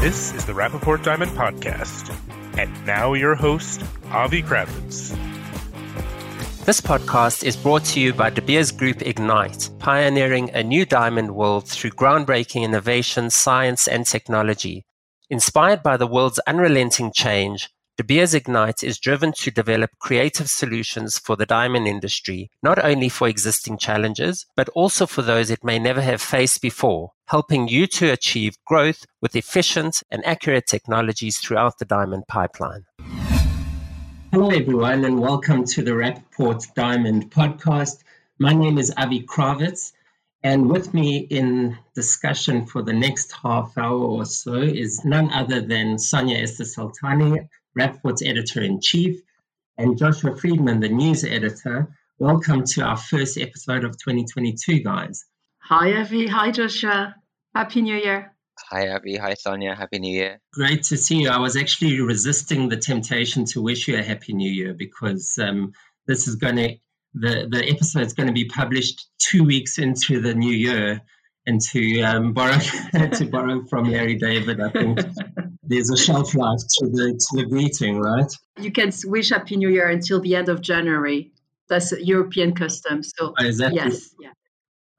This is the Rapaport Diamond Podcast. And now your host, Avi Kravitz. This podcast is brought to you by De Beers Group Ignite, pioneering a new diamond world through groundbreaking innovation, science, and technology. Inspired by the world's unrelenting change, De Beers Ignite is driven to develop creative solutions for the diamond industry, not only for existing challenges, but also for those it may never have faced before, helping you to achieve growth with efficient and accurate technologies throughout the diamond pipeline. Hello, everyone, and welcome to the Rapaport Diamond podcast. My name is Avi Kravitz. And with me in discussion for the next half hour or so is none other than Sonia Esther Soltani, Rapaport's editor in chief, and Joshua Friedman, the news editor. Welcome to our first episode of 2022, guys. Hi, Avi. Hi, Joshua. Happy New Year. Hi, Avi. Hi, Sonia. Happy New Year. Great to see you. I was actually resisting the temptation to wish you a Happy New Year because um, this is going to, the, the episode is going to be published two weeks into the new year. And to um, borrow to borrow from Larry David, I think there's a shelf life to the to the greeting, right? You can wish Happy New Year until the end of January. That's European custom. So oh, is that yes, the, yeah.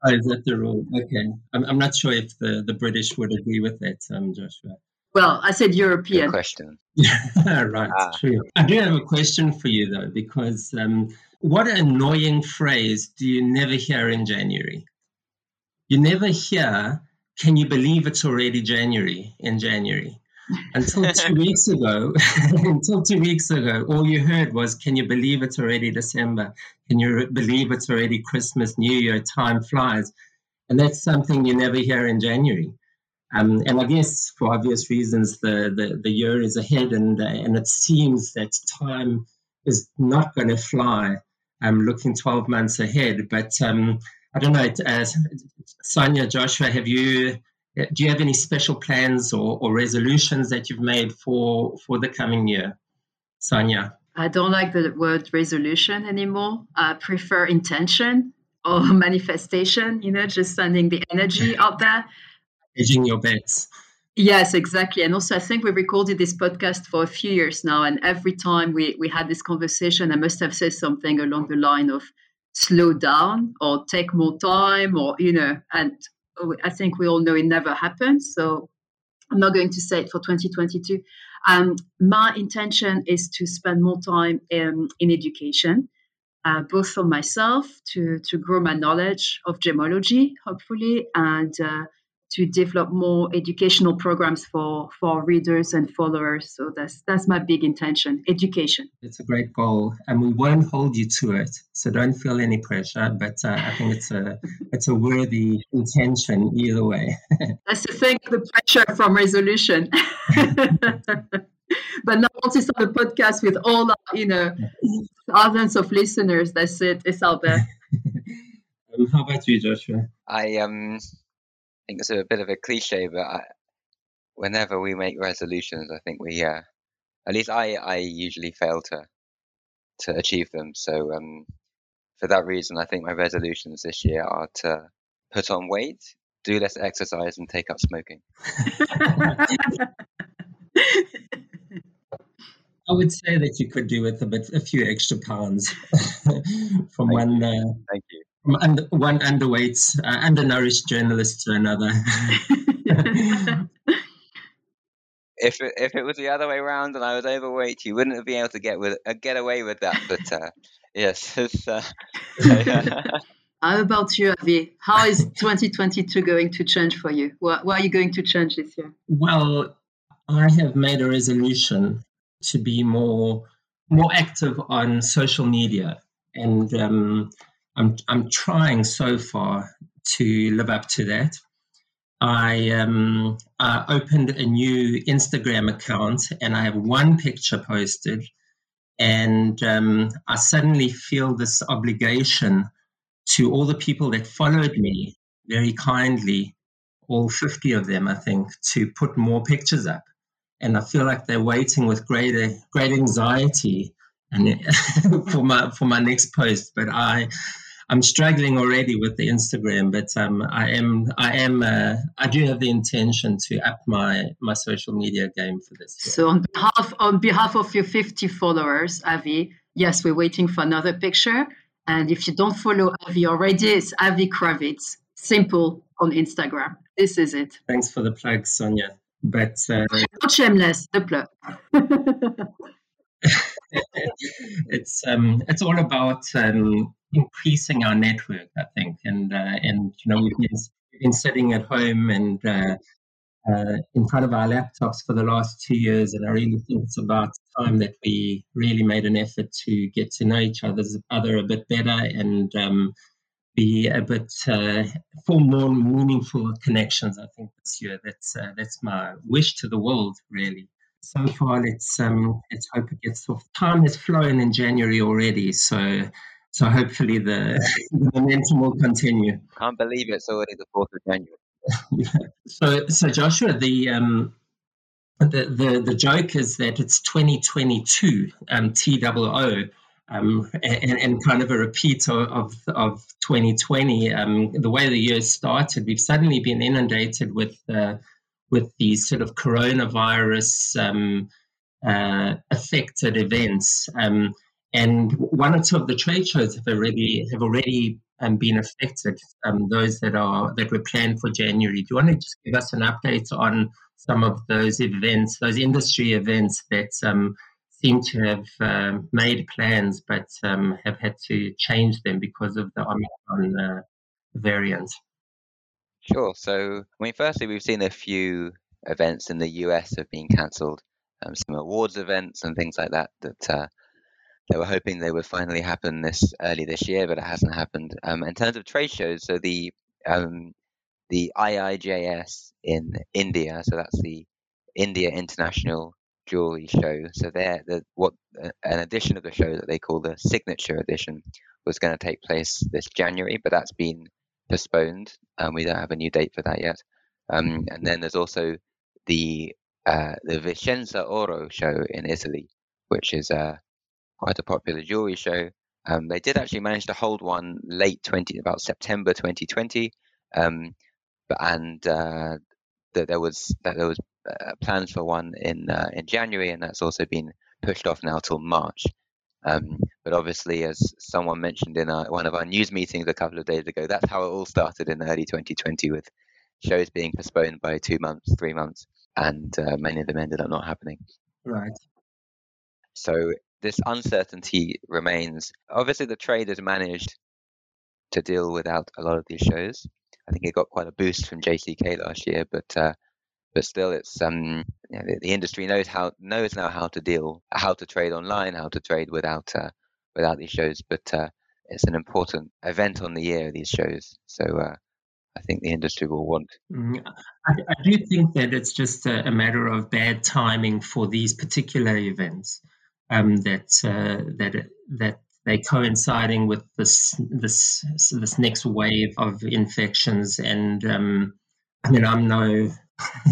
Oh, is that the rule? Okay, I'm I'm not sure if the the British would agree with that, um, Joshua. Well, I said European. Good question. right, ah. true. I do have a question for you though, because um, what annoying phrase do you never hear in January? You never hear, "Can you believe it's already January?" in January until two weeks ago, until two weeks ago, all you heard was, "Can you believe it's already December? Can you believe it's already Christmas, New Year? Time flies," and that's something you never hear in January. Um, and I guess for obvious reasons, the, the, the year is ahead, and uh, and it seems that time is not going to fly. I'm um, looking 12 months ahead, but um, I don't know. Uh, Sonia, Joshua, have you Uh, do you have any special plans or, or resolutions that you've made for for the coming year, Sonia? I don't like the word resolution anymore. I prefer intention or manifestation. You know, just sending the energy out there. Hedging your bets. Yes, exactly. And also, I think we recorded this podcast for a few years now. And every time we, we had this conversation, I must have said something along the line of slow down or take more time or, you know, and I think we all know it never happens. So I'm not going to say it for 2022. Um, my intention is to spend more time in, in education, uh, both for myself to, to grow my knowledge of gemology, hopefully, and uh, to develop more educational programs for for readers and followers. So that's that's my big intention: education. It's a great goal, and we won't hold you to it. So don't feel any pressure. But uh, I think it's a it's a worthy intention either way. that's the thing: the pressure from resolution. but now once it's on the podcast with all our, you know thousands of listeners, that's it. It's out there. um, how about you, Joshua? I um think it's a bit of a cliche, but I, whenever we make resolutions, I think we, uh, at least I, I usually fail to to achieve them. So um, for that reason, I think my resolutions this year are to put on weight, do less exercise, and take up smoking. I would say that you could do with a bit, a few extra pounds from Thank one. Uh, Thank you from under, one underweight, uh, undernourished journalist to another. if it, if it was the other way around and I was overweight, you wouldn't be able to get with uh, get away with that. But uh, yes, uh, How about you, Avi? How is 2022 going to change for you? What, what are you going to change this year? Well, I have made a resolution to be more more active on social media, and um, I'm I'm trying so far to live up to that. I um, opened a new Instagram account and I have one picture posted, and um, I suddenly feel this obligation to all the people that followed me very kindly, all 50 of them, I think, to put more pictures up. And I feel like they're waiting with great, great anxiety and for my for my next post. But I I'm struggling already with the Instagram, but um, I am I am uh, I do have the intention to up my my social media game for this. Year. So on behalf on behalf of your 50 followers, Avi, yes, we're waiting for another picture. And if you don't follow Avi already, it's Avi Kravitz. Simple on Instagram. This is it. Thanks for the plug, Sonia. But uh, not shameless, the plug. it's um, it's all about um, increasing our network, I think, and uh, and you know we've been, been sitting at home and uh, uh, in front of our laptops for the last two years, and I really think it's about time that we really made an effort to get to know each other's other a bit better and um, be a bit uh, form more meaningful connections. I think this year that's uh, that's my wish to the world, really so far let's um, let's hope it gets off. Time has flown in January already, so so hopefully the, the momentum will continue. Can't believe it's already the fourth of January. yeah. So so Joshua, the um, the, the the joke is that it's 2022 um, TOO. Um, and, and, kind of a repeat of, of, of 2020. Um, the way the year started, we've suddenly been inundated with uh, with these sort of coronavirus um, uh, affected events. Um, and one or two of the trade shows have already have already um, been affected. Um, those that are that were planned for January. Do you want to just give us an update on some of those events, those industry events that um, seem to have uh, made plans but um, have had to change them because of the Omicron uh, variant? Sure. So, I mean, firstly, we've seen a few events in the US have been cancelled, um, some awards events and things like that that uh, they were hoping they would finally happen this early this year, but it hasn't happened. Um, in terms of trade shows, so the um, the IIJS in India, so that's the India International Jewelry Show. So there, the, what uh, an edition of the show that they call the Signature Edition was going to take place this January, but that's been postponed. and we don't have a new date for that yet. Um, and then there's also the uh, the Vicenza Oro show in Italy, which is uh, quite a popular jewelry show. Um, they did actually manage to hold one late 20, about September 2020, um, but and uh, that there was that there was uh, plans for one in uh, in January, and that's also been pushed off now till March. Um, but obviously, as someone mentioned in our, one of our news meetings a couple of days ago, that's how it all started in early 2020 with shows being postponed by two months, three months, and uh, many of them ended up not happening. Right. So this uncertainty remains. Obviously, the trade has managed to deal without a lot of these shows. I think it got quite a boost from JCK last year, but uh, but still, it's um, you know, the, the, industry knows how knows now how to deal, how to trade online, how to trade without uh, without these shows. But uh, it's an important event on the year. These shows, so uh, I think the industry will want. Mm, I, I, do think that it's just a, a, matter of bad timing for these particular events. Um, that uh, that that they're coinciding with this this this next wave of infections and. Um, I mean, I'm no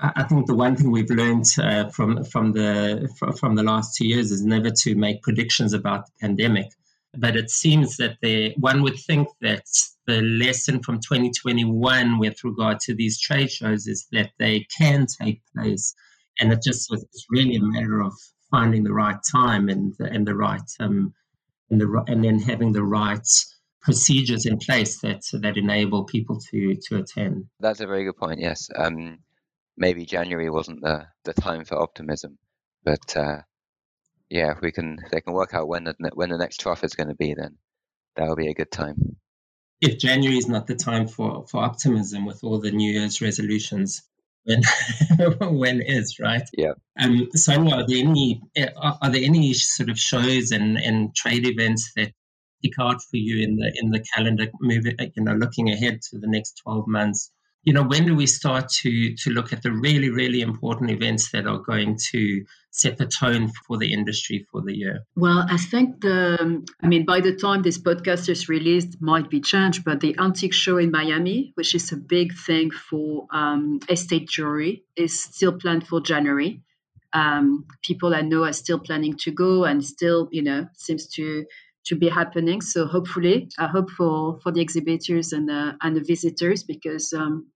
I think the one thing we've learned uh, from from the from the last two years is never to make predictions about the pandemic. But it seems that they, one would think that the lesson from 2021 with regard to these trade shows is that they can take place, and it just it's really a matter of finding the right time and and the right um and the and then having the right procedures in place that that enable people to to attend. That's a very good point. Yes, um, maybe January wasn't the the time for optimism, but uh, yeah, if we can they can work out when the when the next trough is going to be, then that will be a good time. If January is not the time for for optimism with all the New Year's resolutions, when when is right? Yeah. Um, Sonia, are there any are there any sort of shows and and trade events that stick out for you in the in the calendar moving you know looking ahead to the next 12 months you know when do we start to to look at the really really important events that are going to set the tone for the industry for the year well i think the i mean by the time this podcast is released might be changed but the antique show in miami which is a big thing for um, estate jewelry is still planned for january um, people i know are still planning to go and still you know seems to to be happening. So hopefully, I hope for for the exhibitors and the and the visitors because um,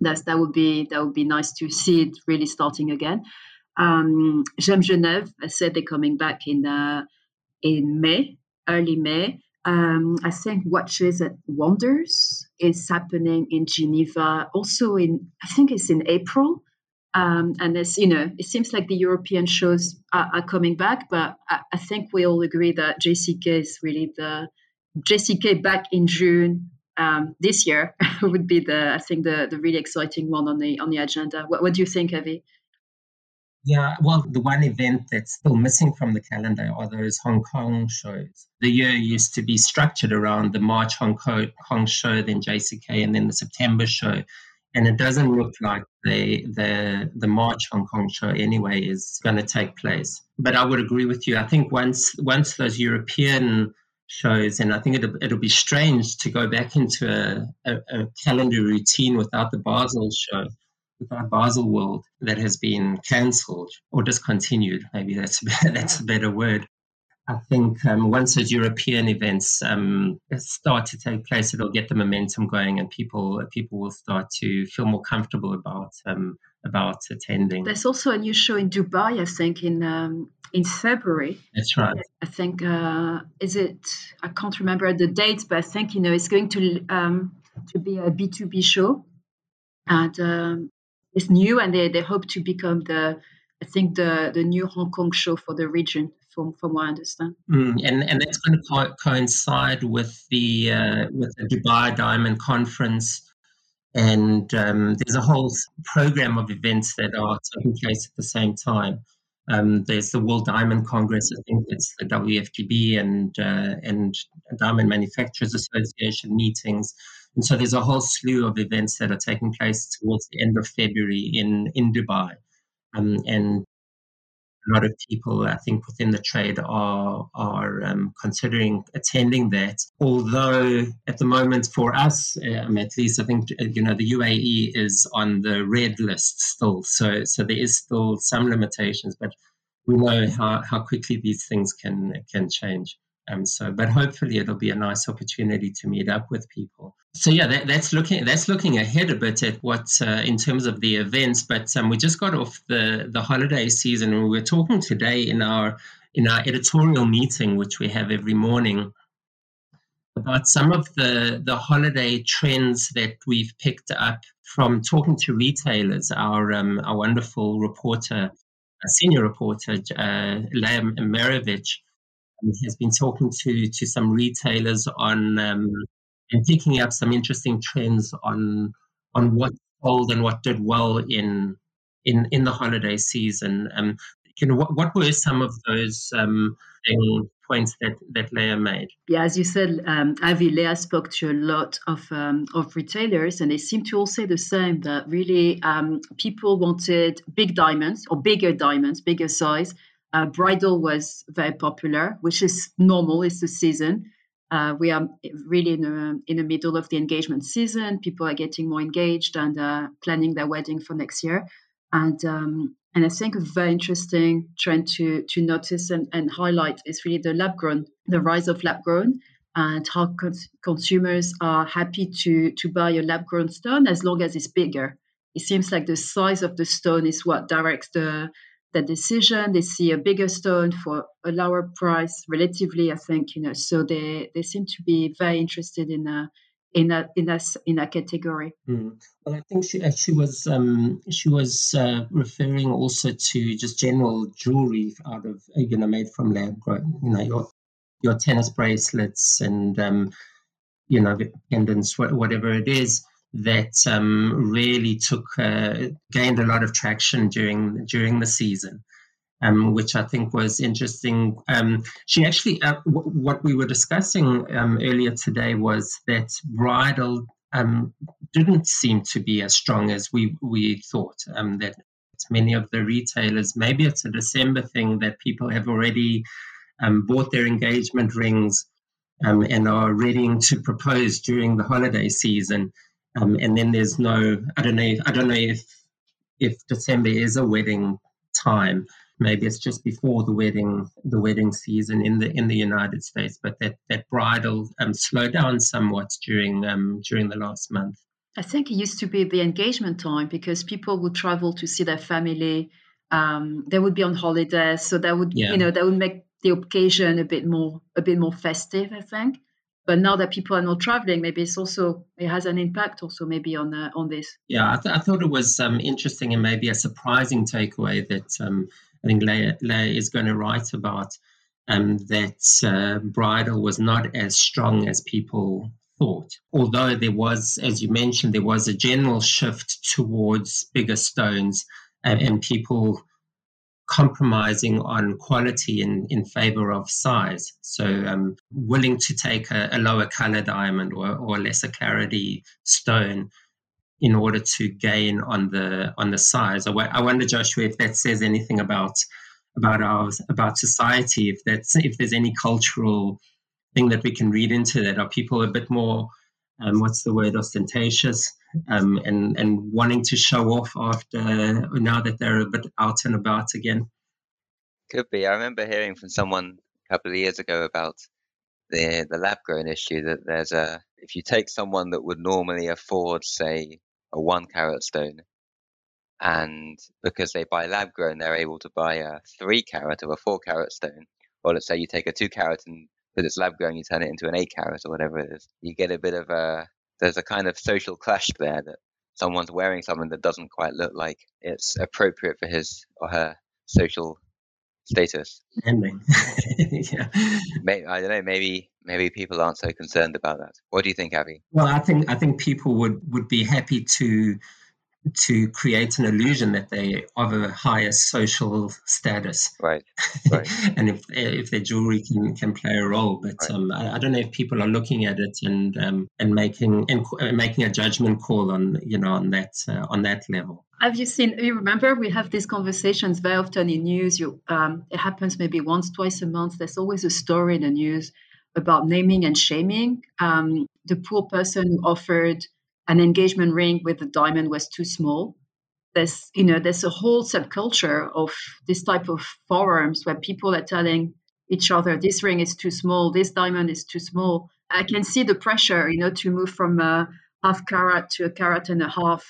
that's that would be that would be nice to see it really starting again. Um, GemGenève, I said they're coming back in uh, in May, early May. Um, I think Watches and Wonders is happening in Geneva, also in I think it's in April. Um, and as you know, it seems like the European shows are, are coming back, but I, I, think we all agree that JCK is really the JCK back in June um, this year would be the I think the the really exciting one on the on the agenda. What, what do you think, Avi? Yeah, well, the one event that's still missing from the calendar are those Hong Kong shows. The year used to be structured around the March Hong Kong show, then JCK, and then the September show. And it doesn't look like the the the March Hong Kong show anyway is going to take place. But I would agree with you. I think once once those European shows, and I think it'll, it'll be strange to go back into a, a, a calendar routine without the Basel show without Basel World that has been cancelled or discontinued. Maybe that's that's a better word. I think um, once those European events um, start to take place, it'll get the momentum going, and people people will start to feel more comfortable about um, about attending. There's also a new show in Dubai, I think, in um, in February. That's right. I think uh, is it? I can't remember the date, but I think you know it's going to um, to be a B two B show, and um, it's new, and they, they hope to become the I think the the new Hong Kong show for the region, from from what I understand. Mm, and and that's going to co- coincide with the uh, with the Dubai Diamond Conference, and um, there's a whole program of events that are taking place at the same time. Um, there's the World Diamond Congress. I think it's the WFDB and uh, and Diamond Manufacturers Association meetings. And so there's a whole slew of events that are taking place towards the end of February in, in Dubai. Um, and a lot of people, I think, within the trade are are um, considering attending that. Although at the moment, for us, um, at least, I think uh, you know the UAE is on the red list still. So so there is still some limitations, but we know how, how quickly these things can can change. Um, so, but hopefully it'll be a nice opportunity to meet up with people. So yeah, that, that's looking that's looking ahead a bit at what uh, in terms of the events. But um, we just got off the the holiday season, and we were talking today in our in our editorial meeting, which we have every morning, about some of the the holiday trends that we've picked up from talking to retailers. Our um, our wonderful reporter, a senior reporter, uh, Meirovich has been talking to to some retailers on um, and picking up some interesting trends on on what sold and what did well in in in the holiday season. Um, you know, what, what were some of those um, points that that Leah made? Yeah, as you said, um, Avi, Leah spoke to a lot of um, of retailers, and they seem to all say the same. That really, um, people wanted big diamonds or bigger diamonds, bigger size, uh, bridal was very popular, which is normal. It's the season. Uh, we are really in, a, in the middle of the engagement season. People are getting more engaged and uh, planning their wedding for next year. And um, and I think a very interesting trend to to notice and, and highlight is really the lab grown, the rise of lab grown, and how cons- consumers are happy to to buy a lab grown stone as long as it's bigger. It seems like the size of the stone is what directs the the decision. They see a bigger stone for a lower price, relatively. I think you know. So they they seem to be very interested in a in a in a in a category. Mm. Well, I think she she was um, she was uh, referring also to just general jewelry out of you know made from lab grown. You know your your tennis bracelets and um, you know the pendants, whatever it is that um, really took uh, gained a lot of traction during during the season, um, which I think was interesting. Um, she actually, uh, w- what we were discussing um, earlier today was that bridal um, didn't seem to be as strong as we we thought. Um, that many of the retailers, maybe it's a December thing that people have already bought their engagement rings. and are readying to propose during the holiday season. Um, and then there's no, I don't know, I don't know if if December is a wedding time, maybe it's just before the wedding the wedding season in the in the United States, but that that bridal um, slowed down somewhat during um, during the last month. I think it used to be the engagement time because people would travel to see their family. Um, they would be on holidays, so that would yeah. you know that would make the occasion a bit more a bit more festive. I think. But now that people are not traveling, maybe it's also it has an impact also maybe on uh, on this. Yeah, I, th- I thought it was um, interesting and maybe a surprising takeaway that um, I think Leah is going to write about um, that uh, bridal was not as strong as people thought. Although there was, as you mentioned, there was a general shift towards bigger stones and, and people compromising on quality in, in favor of size. So, um, willing to take a, a, lower color diamond or, or lesser clarity stone in order to gain on the on the size. I, I wonder, Joshua, if that says anything about about our about society. If that's if there's any cultural thing that we can read into that, are people a bit more um, what's the word ostentatious um, and and wanting to show off after now that they're a bit out and about again? Could be. I remember hearing from someone a couple of years ago about the the lab grown issue that there's a if you take someone that would normally afford say a one carat stone and because they buy lab grown they're able to buy a three carat or a four carat stone or let's say you take a two carat and because it's lab grown you turn it into an eight carat or whatever it is you get a bit of a there's a kind of social clash there that someone's wearing something that doesn't quite look like it's appropriate for his or her social status. Ending. yeah. Maybe, I don't know. Maybe maybe people aren't so concerned about that. What do you think, Avi? Well, I think I think people would would be happy to to create an illusion that they of a higher social status. Right. right. and if if their jewelry can, can play a role, but right. um, I, I, don't know if people are looking at it and um, and making and uh, making a judgment call on you know on that uh, on that level. Have you seen? You remember we have these conversations very often in news. You, um, it happens maybe once, twice a month. There's always a story in the news about naming and shaming. Um, the poor person who offered an engagement ring with a diamond was too small. There's, you know, there's a whole subculture of this type of forums where people are telling each other, "This ring is too small. This diamond is too small." I can see the pressure, you know, to move from a half carat to a carat and a half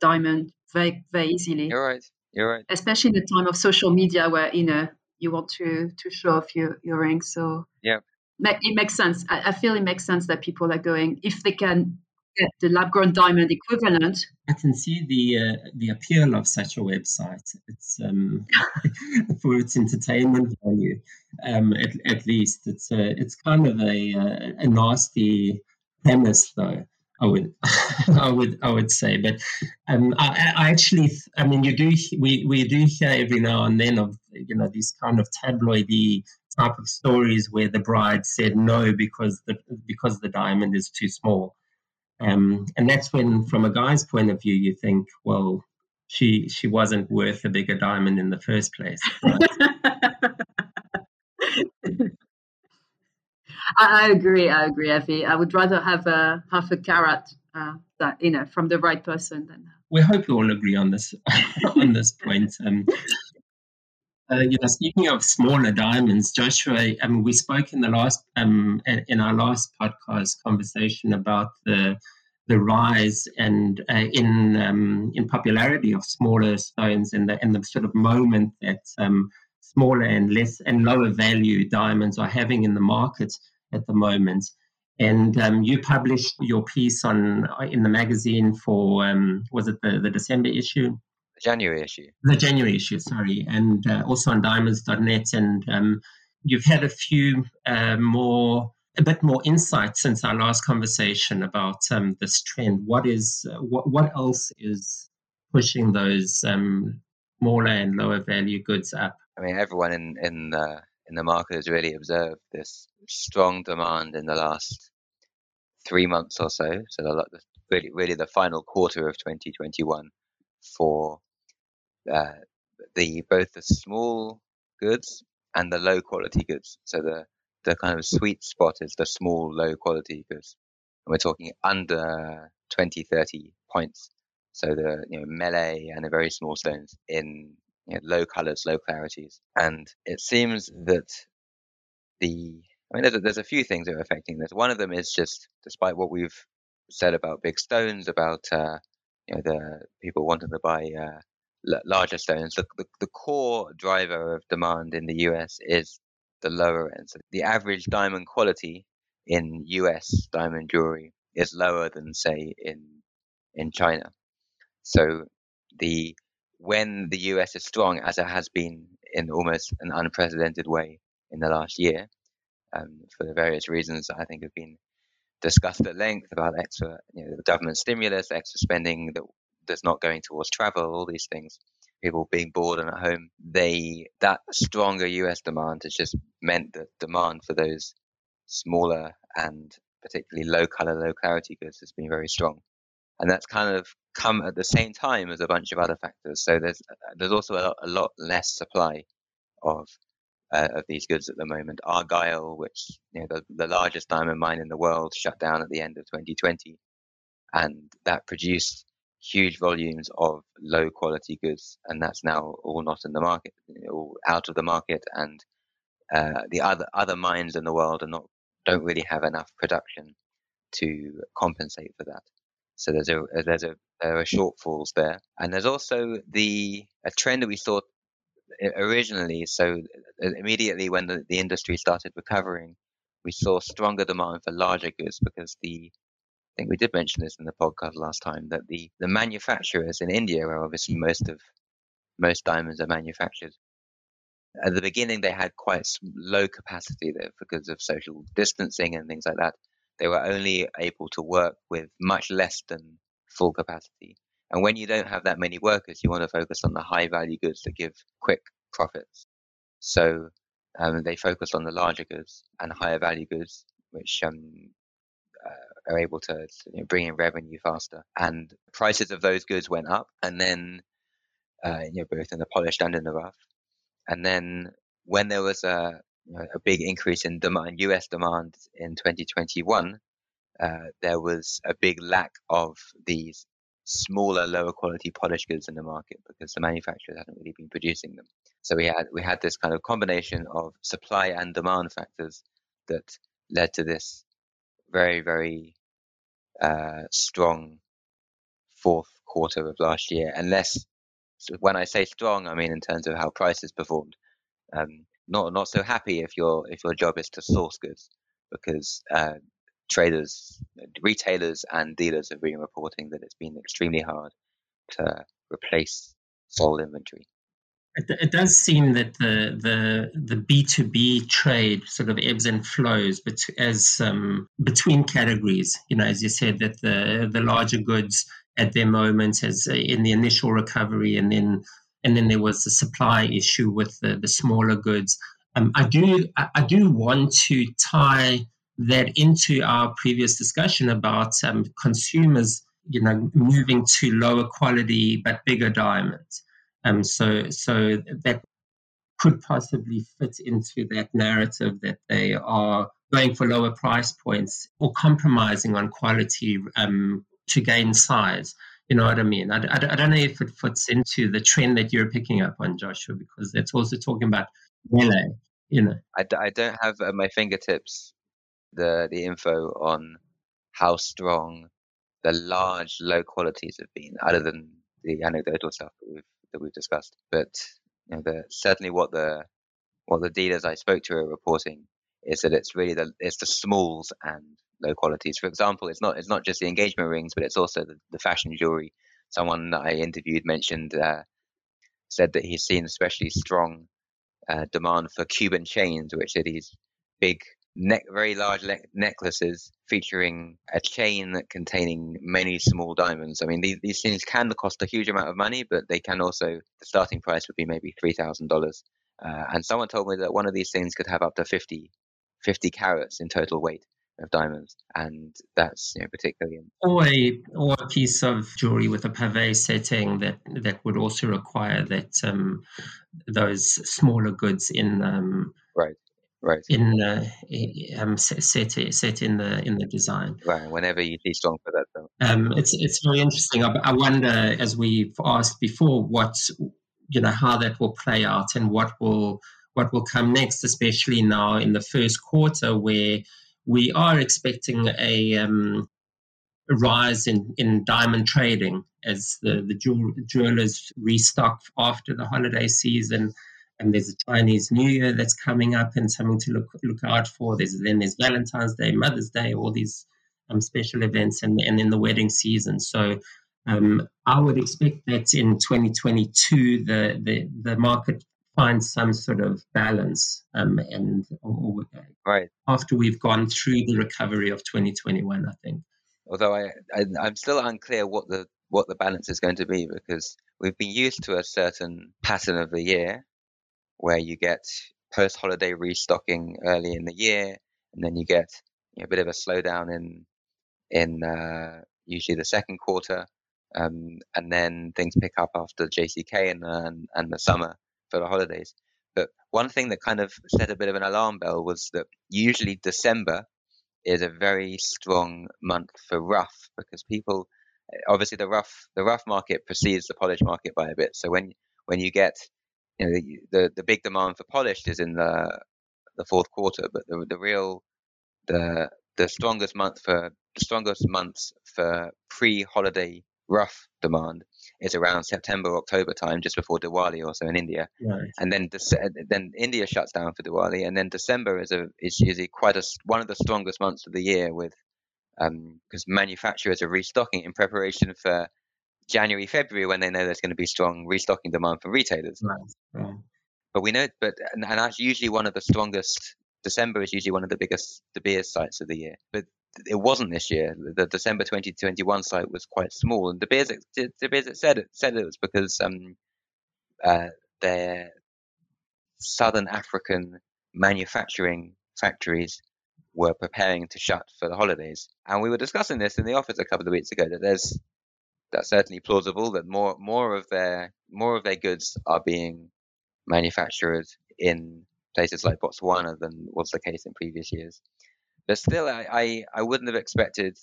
diamond very, very easily. You're right. You're right. Especially in the time of social media, where you know you want to to show off your your ring. So yeah, it makes sense. I, I feel it makes sense that people are going if they can get the lab grown diamond equivalent. I can see the uh, the appeal of such a website. It's um, for its entertainment value, um, at, at least. It's a, it's kind of a uh, a nasty premise, though. I would, I would, I would say. But um, I, I, actually, I mean, you do, we, we do hear every now and then of you know these kind of tabloidy type of stories where the bride said no because the because the diamond is too small, um, and that's when, from a guy's point of view, you think, well, she she wasn't worth a bigger diamond in the first place. I, I, agree. I agree, Avi. I would rather have a half a carat uh, that you know from the right person than. We hope we all agree on this on this point. Um, uh, you know, speaking of smaller diamonds, Joshua, I mean, we spoke in the last um, in our last podcast conversation about the the rise and uh, in um, in popularity of smaller stones and the and the sort of moment that um, smaller and less and lower value diamonds are having in the market at the moment. And um, you published your piece on uh, in the magazine for um, was it the, the December issue? The January issue. The January issue, sorry, and uh, also on diamonds.net. And um, you've had a few uh, more, a bit more insight since our last conversation about um, this trend. What is uh, what what else is pushing those um, smaller and lower value goods up? I mean, everyone in in the in the market has really observed this strong demand in the last three months or so. So the, really, really the final quarter of 2021 for uh, the both the small goods and the low quality goods. So the the kind of sweet spot is the small, low quality goods. And we're talking under 20, 30 points. So the you know melee and the very small stones in you know, low colors, low clarities. And it seems that the, I mean, there's a, there's a few things that are affecting this. One of them is just, despite what we've said about big stones, about, uh, you know, the people wanting to buy uh, larger stones, the, the, the core driver of demand in the US is the lower end. So the average diamond quality in US diamond jewelry is lower than, say, in in China. So the when the US is strong, as it has been in almost an unprecedented way in the last year, um, for the various reasons that I think have been discussed at length about extra, you know, the government stimulus, extra spending that that's not going towards travel, all these things, people being bored and at home. They that stronger US demand has just meant that demand for those smaller and particularly low color, low clarity goods has been very strong and that's kind of come at the same time as a bunch of other factors. So there's there's also a lot, a lot less supply of uh, of these goods at the moment. Argyle, which you know the, the largest diamond mine in the world, shut down at the end of 2020, and that produced huge volumes of low quality goods, and that's now all not in the market, all out of the market, and uh, the other other mines in the world are not don't really have enough production to compensate for that. So there's a there's a there are shortfalls there, and there's also the a trend that we saw originally. So immediately when the, the industry started recovering, we saw stronger demand for larger goods because the I think we did mention this in the podcast last time that the the manufacturers in India, where obviously most of most diamonds are manufactured, at the beginning they had quite low capacity there because of social distancing and things like that they were only able to work with much less than full capacity. And when you don't have that many workers, you want to focus on the high value goods that give quick profits. So um, they focused on the larger goods and higher value goods, which um, are able to you know, bring in revenue faster. And prices of those goods went up, and then uh, you know both in the polished and in the rough. And then when there was a a big increase in demand, U.S. demand in 2021, uh, there was a big lack of these smaller, lower quality polished goods in the market because the manufacturers hadn't really been producing them. So we had we had this kind of combination of supply and demand factors that led to this very very uh, strong fourth quarter of last year. Unless so when I say strong, I mean in terms of how prices performed. Um, not not so happy if your if your job is to source goods because uh, traders, retailers, and dealers have been reporting that it's been extremely hard to replace sold inventory. It, it does seem that the the the B two B trade sort of ebbs and flows, but as um, between categories. You know, as you said, that the the larger goods at their moment as uh, in the initial recovery, and then and then there was the supply issue with the, the smaller goods. Um, I do I do want to tie that into our previous discussion about um, consumers, you know, moving to lower quality but bigger diamonds. Um, so so that could possibly fit into that narrative that they are going for lower price points or compromising on quality um, to gain size. You know what I mean? I, I, I, don't know if it fits into the trend that you're picking up on, Joshua, because that's also talking about melee. You know, I, I don't have at my fingertips the the info on how strong the large low qualities have been, other than the anecdotal stuff that we've that we've discussed. But you know, the, certainly what the what the dealers I spoke to are reporting is that it's really the it's the smalls and low qualities. For example, it's not it's not just the engagement rings, but it's also the, the fashion jewelry. Someone that I interviewed mentioned uh, said that he's seen especially strong uh, demand for Cuban chains, which are these big neck, very large le- necklaces featuring a chain containing many small diamonds. I mean, these, these things can cost a huge amount of money, but they can also, the starting price would be maybe $3,000. Uh, and someone told me that one of these things could have up to 50, 50 carats in total weight of diamonds, and that's you know, particularly. Or a or a piece of jewelry with a pavé setting that that would also require that um, those smaller goods in um, right right in uh, um, set set in the in the design. Right. Whenever you see strong for that, though. Um, it's it's very interesting. I, I wonder, as we've asked before, what you know how that will play out and what will what will come next, especially now in the first quarter where we are expecting a, um, rise in, in diamond trading as the, the jewel, jewelers restock after the holiday season. And there's a Chinese New Year that's coming up and something to look look out for. There's then there's Valentine's Day, Mother's Day, all these um, special events, and and in the wedding season. So um, I would expect that in 2022 the the, the market finds some sort of balance um, and or, right after we've gone through the recovery of 2021 i think although I, I i'm still unclear what the what the balance is going to be because we've been used to a certain pattern of the year where you get post holiday restocking early in the year and then you get you know, a bit of a slowdown in in uh, usually the second quarter um, and then things pick up after JCK and, uh, and and the summer for the holidays. But one thing that kind of set a bit of an alarm bell was that usually December is a very strong month for rough because people obviously the rough the rough market precedes the polished market by a bit. So when when you get you know the the, the big demand for polished is in the the fourth quarter, but the the real the the strongest month for the strongest months for pre-holiday rough demand is around September, October time, just before Diwali, also in India. Right. And then then India shuts down for Diwali, and then December is a is usually quite a one of the strongest months of the year with because um, manufacturers are restocking in preparation for January, February when they know there's going to be strong restocking demand for retailers. Right. But we know, but and, and that's usually one of the strongest. December is usually one of the biggest De Beers sites of the year. But it wasn't this year. The December 2021 site was quite small, and De Beers, De Beers said it said it was because um, uh, their southern African manufacturing factories were preparing to shut for the holidays, and we were discussing this in the office a couple of weeks ago. That there's that's certainly plausible that more more of their more of their goods are being manufactured in places like Botswana than was the case in previous years. But still, I, I, I wouldn't have expected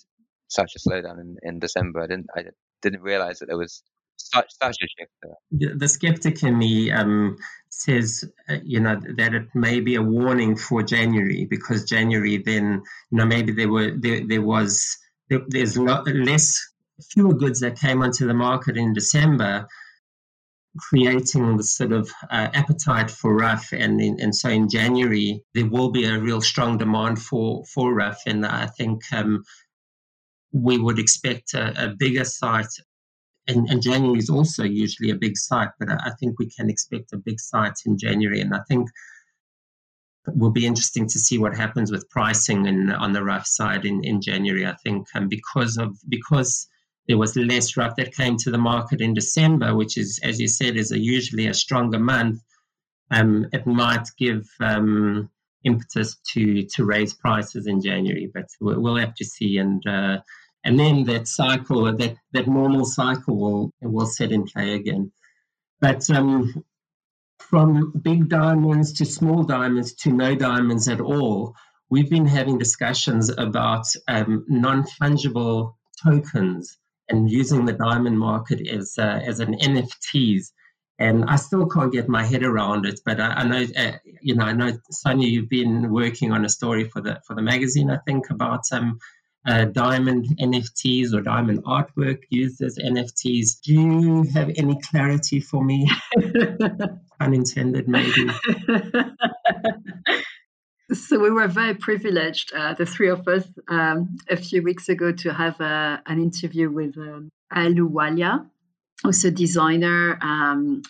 such a slowdown in, in December. I didn't I didn't realize that there was such such a shift there. The, skeptic in me um, says, uh, you know, that it may be a warning for January because January then, you know, maybe there were there, there was there, there's less fewer goods that came onto the market in December creating the sort of uh, appetite for rough, and in, and so in January there will be a real strong demand for for rough, and I think um, we would expect a, a bigger site. And, and, January is also usually a big site, but I, I think we can expect a big site in January, and I think it will be interesting to see what happens with pricing in, on the rough side in, in January. I think um, because of because there was less rough that came to the market in December, which is, as you said, is a usually a stronger month. Um, it might give um, impetus to to raise prices in January, but we'll have to see. And uh, and then that cycle, that that normal cycle, will will set in play again. But um, from big diamonds to small diamonds to no diamonds at all, we've been having discussions about um, non fungible tokens and using the diamond market as uh, as an NFTs. And I still can't get my head around it, but I, I know, uh, you know, I know, Sonia, you've been working on a story for the for the magazine, I think, about some uh, diamond NFTs or diamond artwork used as NFTs. Do you have any clarity for me? Unintended, maybe. So we were very privileged, uh, the three of us, um, a few weeks ago to have uh, an interview with um, Ahluwalia, who's a designer, um,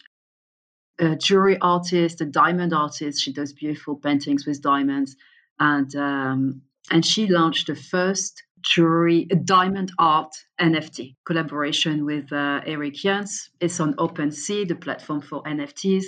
a jewelry artist, a diamond artist. She does beautiful paintings with diamonds, and um, and she launched the first jewelry diamond art NFT collaboration with uh, Eric Jans. It's on OpenSea, the platform for NFTs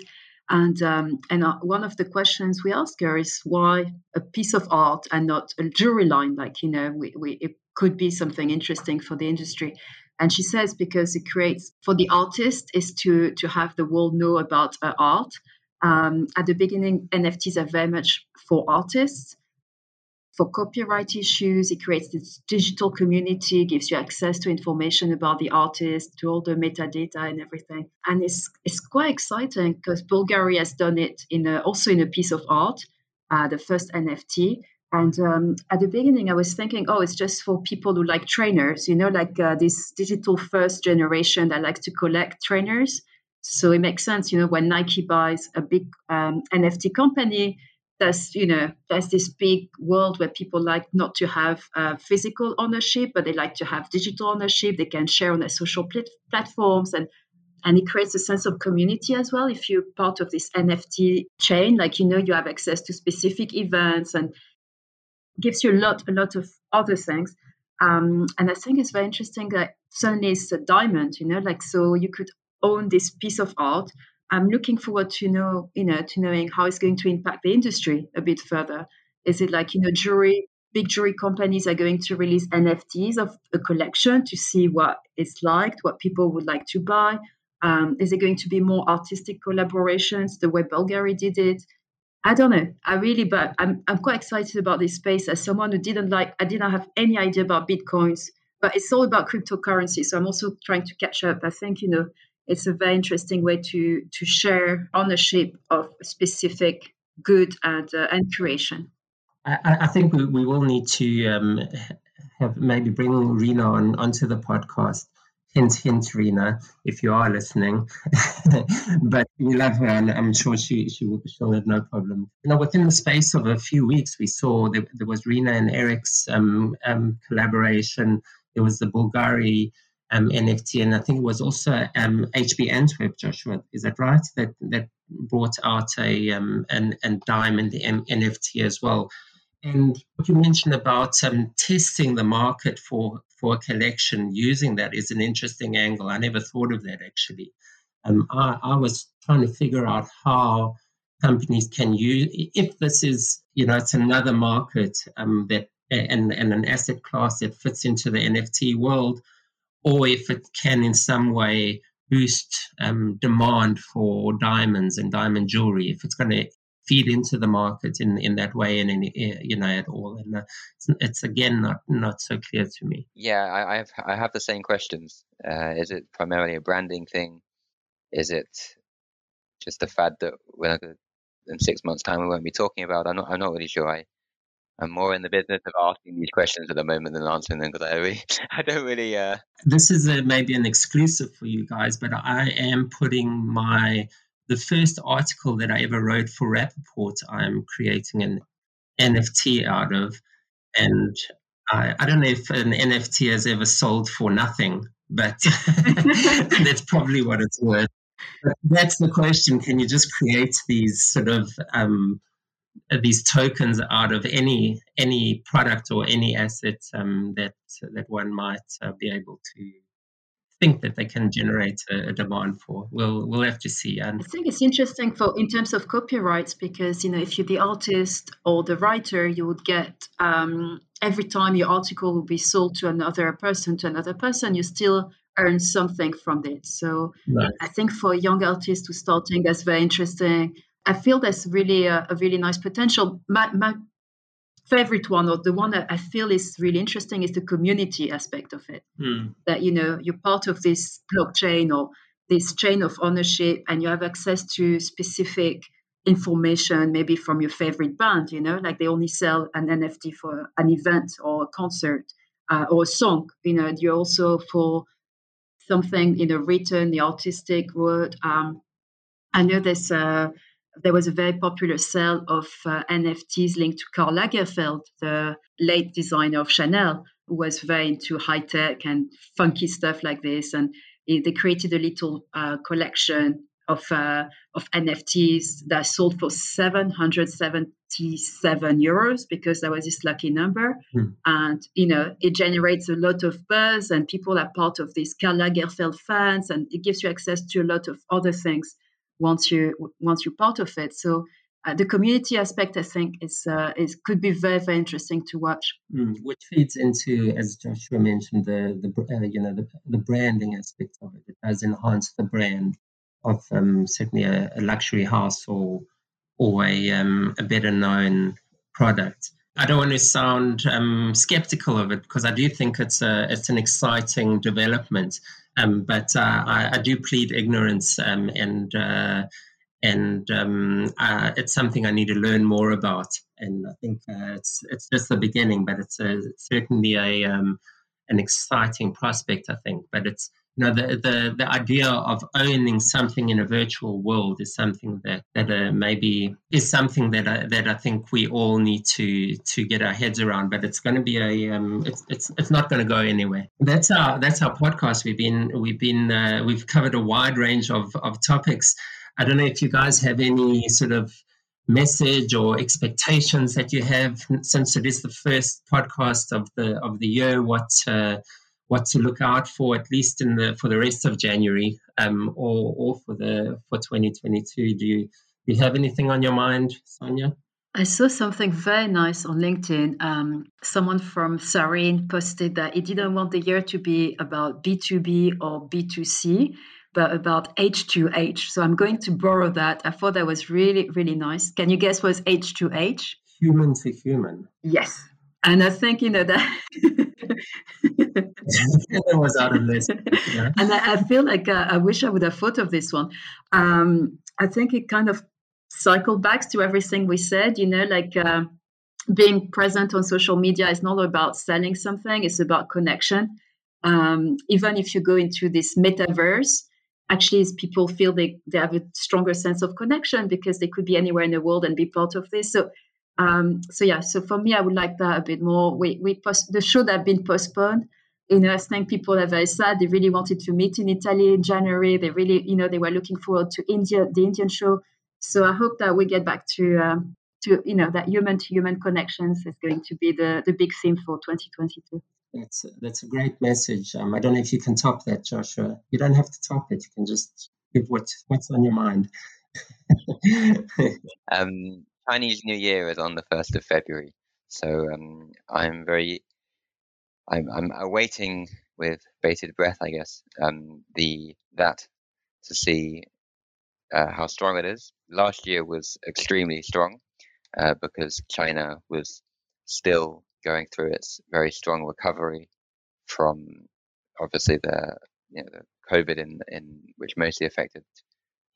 and um, and uh, one of the questions we ask her is why a piece of art and not a jewelry line? Like you know, we, we, it could be something interesting for the industry. And she says because it creates for the artist is to to have the world know about uh, art. Um, at the beginning, NFTs are very much for artists. For copyright issues. It creates this digital community, gives you access to information about the artist, to all the metadata and everything. And it's it's quite exciting because Bulgari has done it in a, also in a piece of art, uh, the first NFT. And um, at the beginning, I was thinking, oh, it's just for people who like trainers, you know, like uh, this digital first generation that likes to collect trainers. So it makes sense, you know, when Nike buys a big um, NFT company, there's you know there's this big world where people like not to have uh, physical ownership but they like to have digital ownership. They can share on their social pl- platforms and and it creates a sense of community as well if you're part of this nft chain. Like you know you have access to specific events and gives you a lot a lot of other things. Um, and i think it's very interesting that suddenly it's a diamond you know like so you could own this piece of art I'm looking forward to know, you know, to knowing how it's going to impact the industry a bit further. Is it like, you know, jewelry, big jewelry companies are going to release NFTs of a collection to see what it's liked, what people would like to buy? Um, is it going to be more artistic collaborations the way Bulgari did it? I don't know. I really, but I'm, I'm quite excited about this space as someone who didn't like, I didn't have any idea about Bitcoins, but it's all about cryptocurrency. So I'm also trying to catch up. I think, you know, it's a very interesting way to to share ownership of specific good and uh, and creation. I, I, think we, we will need to um, have maybe bring Rena on onto the podcast. Hint, hint, Rena, if you are listening. but we love her, and I'm sure she she will she'll have no problem. Know, within the space of a few weeks, we saw there, there was Rena and Eric's um, um, collaboration. There was the Bulgari um, NFT, and I think it was also um, HB Antwerp, Joshua. Is that right? That that brought out a um, an, an diamond M- NFT as well. And what you mentioned about um, testing the market for for a collection using that is an interesting angle. I never thought of that actually. Um, I, I was trying to figure out how companies can use if this is you know it's another market um, that and, and an asset class that fits into the NFT world or if it can in some way boost um, demand for diamonds and diamond jewelry, if it's going to feed into the market in, in that way and in, eh, you know at all. And uh, it's, it's, again not not so clear to me. Yeah i, I have i have the same questions. Uh, is it primarily a branding thing? Is it just the fad that in six months time we won't be talking about? I'm not i'm not really sure. I I'm more in the business of asking these questions at the moment than answering them because I really, I don't really. Uh... This is a, maybe an exclusive for you guys, but I am putting my the first article that I ever wrote for Rapaport. I'm creating an NFT out of, and I, I don't know if an NFT has ever sold for nothing, but that's probably what it's worth. But that's the question: Can you just create these sort of um, these tokens out of any any product or any asset um, that that one might uh, be able to think that they can generate a, a, demand for. We'll we'll have to see. And I think it's interesting for in terms of copyrights because you know if you're the artist or the writer, you would get um, every time your article will be sold to another person to another person, you still earn something from it. So nice. I think for young artists who starting, that's very interesting. I feel there's really a, a really nice potential. My, my favorite one, or the one that I feel is really interesting, is the community aspect of it. Mm. That you know you're part of this blockchain or this chain of ownership, and you have access to specific information, maybe from your favorite band. You know, like they only sell an NFT for an event or a concert uh, or a song. You know, you're also for something you know written, the artistic word. Um, I know there's a there was a very popular sale of uh, NFTs linked to Karl Lagerfeld, the late designer of Chanel, who was very into high tech and funky stuff like this. And they created a little uh, collection of uh, of NFTs that sold for 777 euros because that was this lucky number. Mm. And you know, it generates a lot of buzz, and people are part of these Karl Lagerfeld fans, and it gives you access to a lot of other things once you once you're part of it. So uh, the community aspect, I think, is uh, is could be very very interesting to watch. Mm, which feeds into, as Joshua mentioned, the the uh, you know the, the branding aspect of it. It does enhance the brand of um, certainly a, a, luxury house or or a um, a better known product. I don't want to sound um, skeptical of it because I do think it's a it's an exciting development. Um, but uh, I, I, do plead ignorance um, and uh, and um, uh, it's something I need to learn more about. And I think uh, it's it's just the beginning, but it's, a, certainly a um, an exciting prospect. I think, but it's you know, the, the, the idea of owning something in a virtual world is something that, that uh, maybe is something that I, that I think we all need to to get our heads around. But it's going to be a um, it's it's it's not going to go anywhere. That's our that's our podcast. We've been we've been uh, we've covered a wide range of of topics. I don't know if you guys have any sort of message or expectations that you have since it is the first podcast of the of the year. What uh, what to look out for at least in the for the rest of January um, or or for the for 2022. Do you do you have anything on your mind, Sonia? I saw something very nice on LinkedIn. Um, someone from Sarin posted that he didn't want the year to be about B2B or B2C, but about H2H. So I'm going to borrow that. I thought that was really, really nice. Can you guess what's H2H? Human to human. Yes. And I think, you know, that it was out of this. Yeah. And I, I, feel like uh, I wish I would have thought of this one. Um, I think it kind of cycled back to everything we said, you know, like uh, being present on social media is not about selling something, it's about connection. Um, even if you go into this metaverse, actually people feel they, they have a stronger sense of connection because they could be anywhere in the world and be part of this. So um, so yeah, so for me, I would like that a bit more. We we post the show that been postponed. You know, I think people are very sad. They really wanted to meet in Italy in January. They really, you know, they were looking forward to India, the Indian show. So I hope that we get back to um, to you know that human to human connections is going to be the the big theme for 2022. That's a, that's a great message. Um, I don't know if you can top that, Joshua. You don't have to top it. You can just give what what's on your mind. um, Chinese New Year is on the first of February, so um, I'm very, I'm I'm awaiting with bated breath, I guess, um, the that to see uh, how strong it is. Last year was extremely strong uh, because China was still going through its very strong recovery from obviously the you know the COVID in in which mostly affected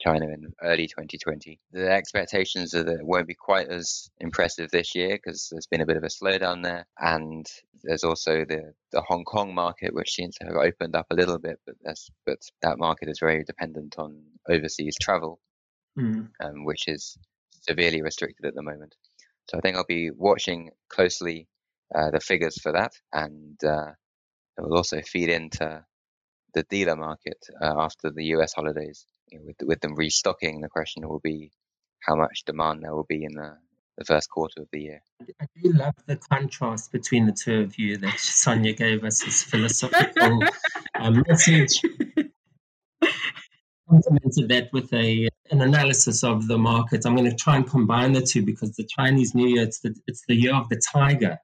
China in early 2020. The expectations are that it won't be quite as impressive this year because there's been a bit of a slowdown there. And there's also the, the Hong Kong market, which seems to have opened up a little bit, but that's, but that market is very dependent on overseas travel, mm. um, which is severely restricted at the moment. So I think I'll be watching closely uh, the figures for that, and uh, it will also feed into the dealer market uh, after the US holidays you know, with with them restocking, the question will be how much demand there will be in the, the first quarter of the year. I do love the contrast between the two of you that Sonia gave us this philosophical um, message. Complemented that with a an analysis of the market. I'm going to try and combine the two because the Chinese New Year it's the it's the year of the tiger,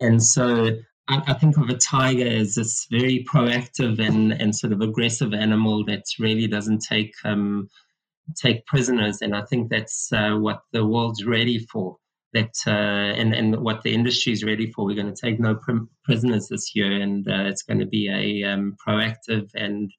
and so I, I, think of a tiger as this very proactive and, and sort of aggressive animal that really doesn't take um, take prisoners, and I think that's uh, what the world's ready for. That uh, and and what the industry is ready for. We're going to take no pr- prisoners this year, and uh, it's going to be a um, proactive and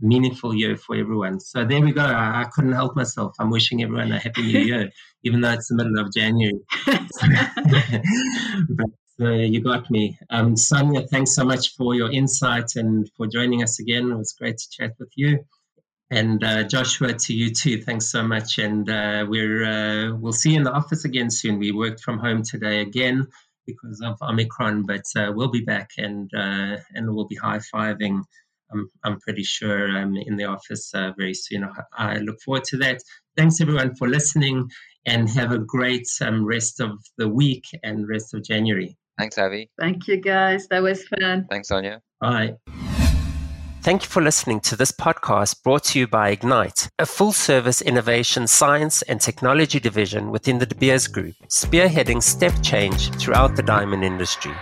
meaningful year for everyone. So there we go. I, I, couldn't help myself. I'm wishing everyone a happy new year, even though it's the middle of January. but uh, you got me. Um, Sonia, thanks so much for your insight and for joining us again. It was great to chat with you. And uh, Joshua, to you too. Thanks so much. And uh, we're uh, we'll see you in the office again soon. We worked from home today again because of Omicron, but uh, we'll be back and uh, and we'll be high fiving. I'm, I'm pretty sure I'm in the office very soon. I look forward to that. Thanks everyone for listening and have a great um, rest of the week and rest of January. Thanks, Avi. Thank you, guys. That was fun. Thanks, Sonia. Bye. Thank you for listening to this podcast brought to you by Ignite, a full service innovation science and technology division within the De Beers Group, spearheading step change throughout the diamond industry.